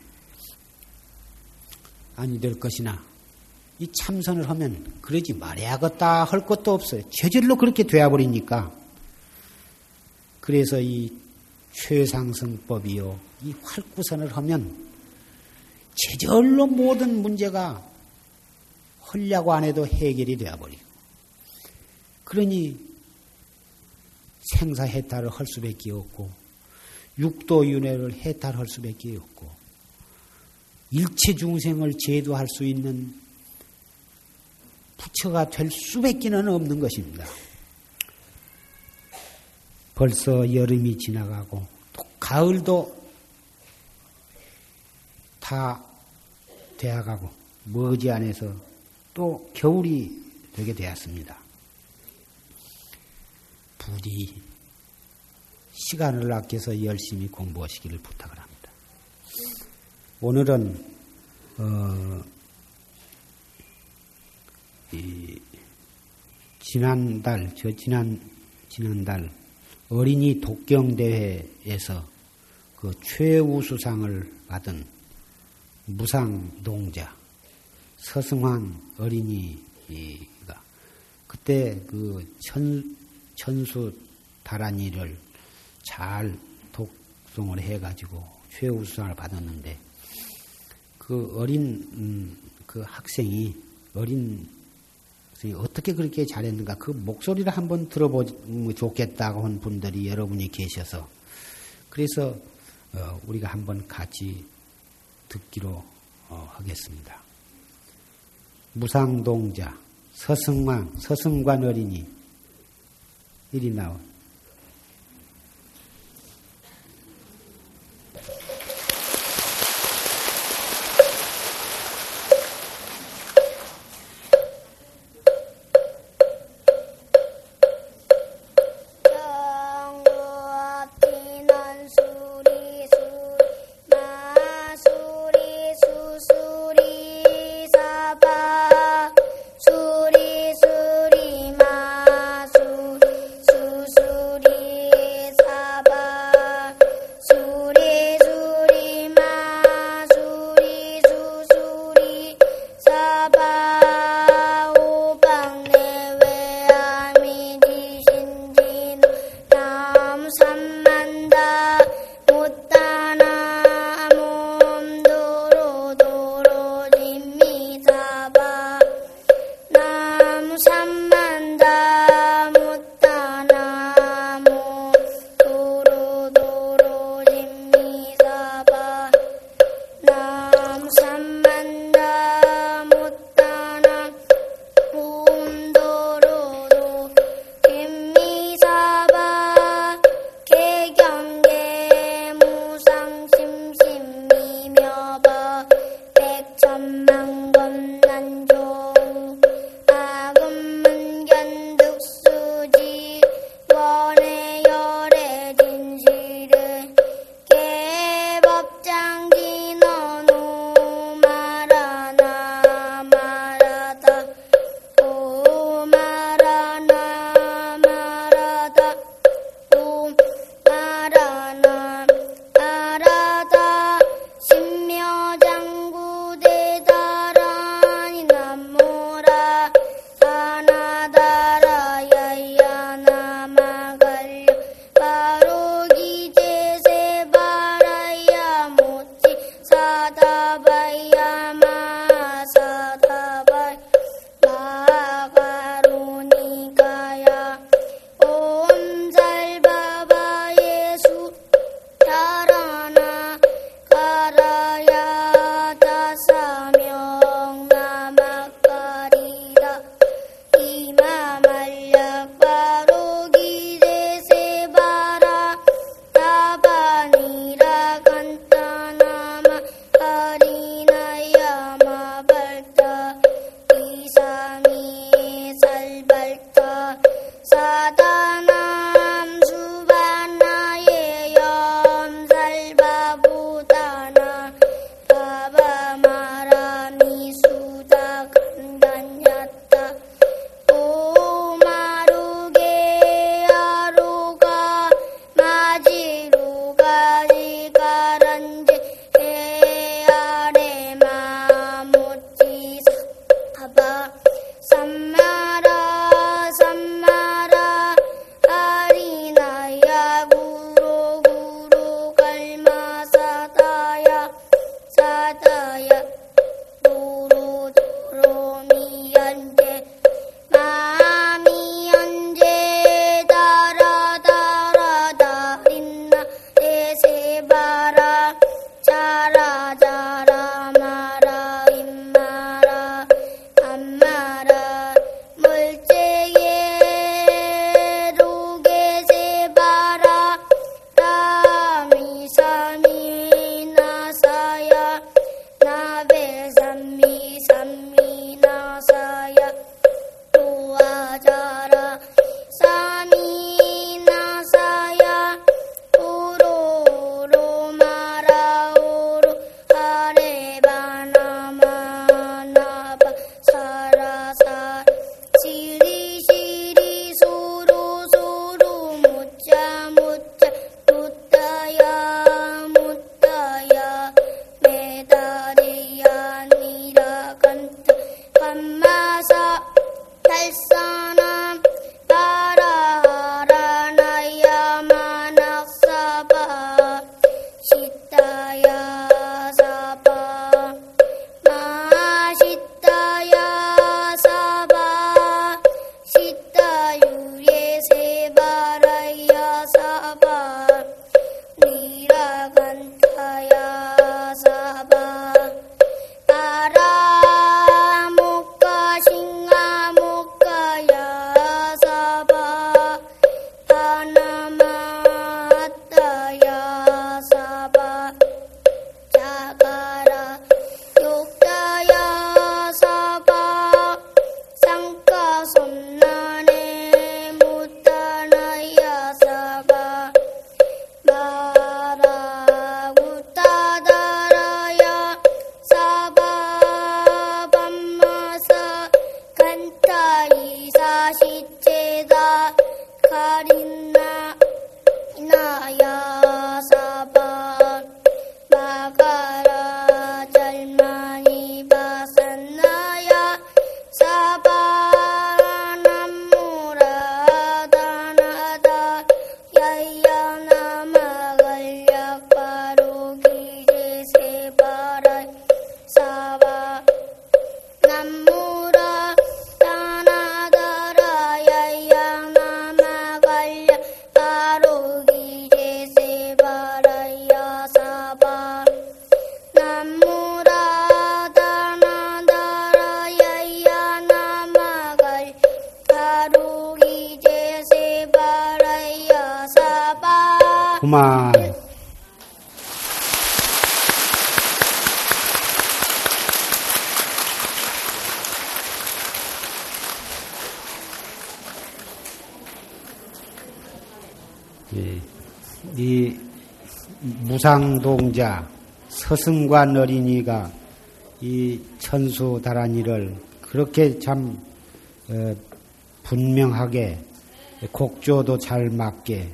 아니 될 것이나 이 참선을 하면 그러지 말아야겠다 할 것도 없어요. 저절로 그렇게 되어버리니까 그래서 이 최상승법이요 이 활구선을 하면 제절로 모든 문제가 헐려고 안 해도 해결이 되어버리고 그러니 생사 해탈을 할 수밖에 없고 육도윤회를 해탈할 수밖에 없고 일체 중생을 제도할 수 있는 부처가 될 수밖에는 없는 것입니다. 벌써 여름이 지나가고 또 가을도 다 되어가고 머지않아서 또 겨울이 되게 되었습니다. 부디 시간을 아껴서 열심히 공부하시기를 부탁을 합니다. 오늘은 어, 지난달 저 지난 지난달 어린이 독경 대회에서 그 최우수상을 받은 무상동자 서승환 어린이가 그때 그 천, 천수 다란이를 잘 독송을 해가지고 최우수상을 받았는데 그 어린 음, 그 학생이 어린 어떻게 그렇게 잘했는가 그 목소리를 한번 들어보면 좋겠다고 한 분들이 여러분이 계셔서 그래서 어, 우리가 한번 같이 듣기로 어, 하겠습니다. 무상동자 서승만 서승관 어린이. 이리 나온 무상동자 서승관 어린이가 이 천수다란이를 그렇게 참 어, 분명하게 곡조도 잘 맞게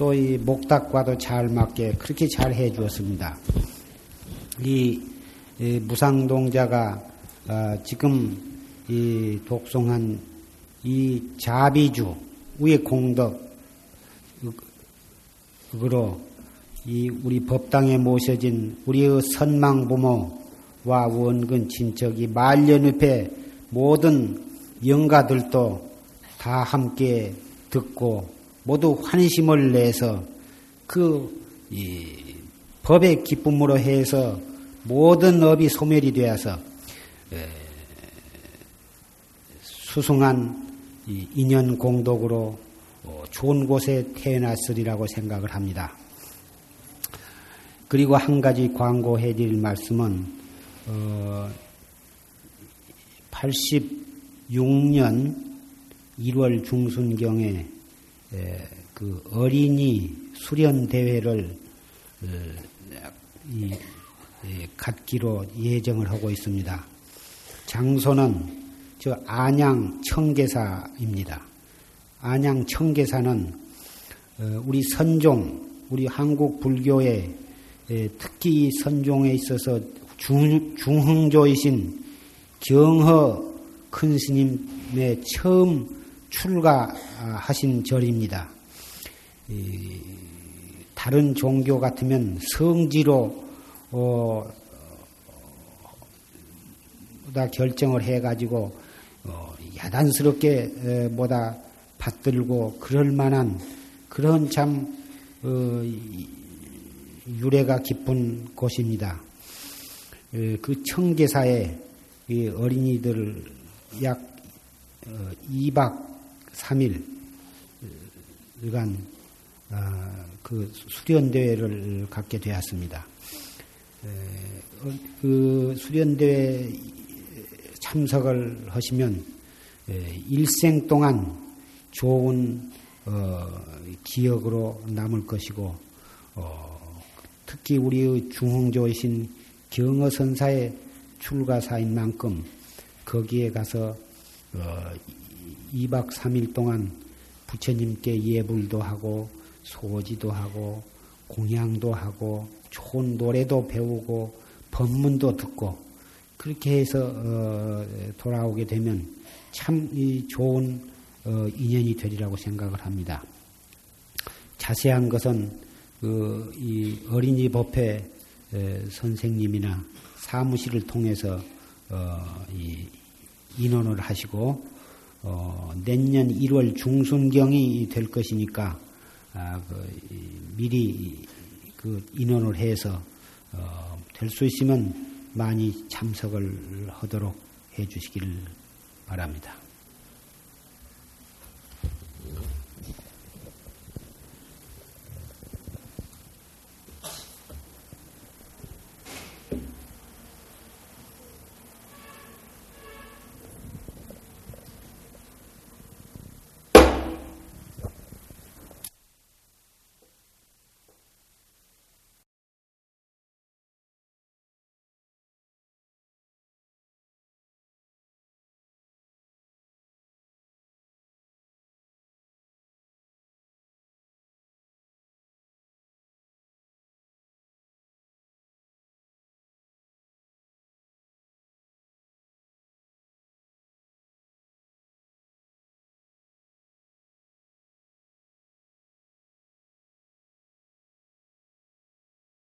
또 이 목닥과도 잘 맞게 그렇게 잘 해주었습니다. 이, 이 무상동자가 어, 지금 이 독송한 이 자비주 위의 공덕으로 이 우리 법당에 모셔진 우리의 선망 부모와 원근 친척이 말년읍의 모든 영가들도 다 함께 듣고 모두 환심을 내서 그 법의 기쁨으로 해서 모든 업이 소멸이 되어서 수승한 인연 공덕으로 어, 좋은 곳에 태어났으리라고 생각을 합니다. 그리고 한 가지 광고해 드릴 말씀은 86년 어, 1월 중순경에 그 어린이 수련 대회를 어, 갖기로 예정을 하고 있습니다. 장소는 저 안양 청계사입니다. 안양 청계사는 어, 우리 선종, 우리 한국 불교의 특히 선종에 있어서 중, 중흥조이신 경허 큰 스님의 처음 출가하신 절입니다. 다른 종교 같으면 성지로 어, 다 결정을 해가지고 어, 야단스럽게 뭐다 받들고 그럴 만한 그런 참 어, 유래가 깊은 곳입니다. 그 청계사에 어린이들 약 2박 3일간 아, 그 수련대회를 갖게 되었습니다. 어, 그 수련대회 참석을 하시면 일생 동안 좋은 어, 기억으로 남을 것이고 어, 특히 우리의 중흥조이신 경어선사의 출가사인 만큼 거기에 가서 2박 3일 동안 부처님께 예불도 하고 소지도 하고 공양도 하고 좋은 노래도 배우고 법문도 듣고 그렇게 해서 어, 돌아오게 되면 참 좋은 어, 인연이 되리라고 생각을 합니다. 자세한 것은 그, 이 어린이 법회 선생님이나 사무실을 통해서 어, 인원을 하시고 어, 내년 1월 중순경이 될 것이니까 아, 그, 미리 그 인원을 해서 어, 될 수 있으면 많이 참석을 하도록 해 주시기를 바랍니다.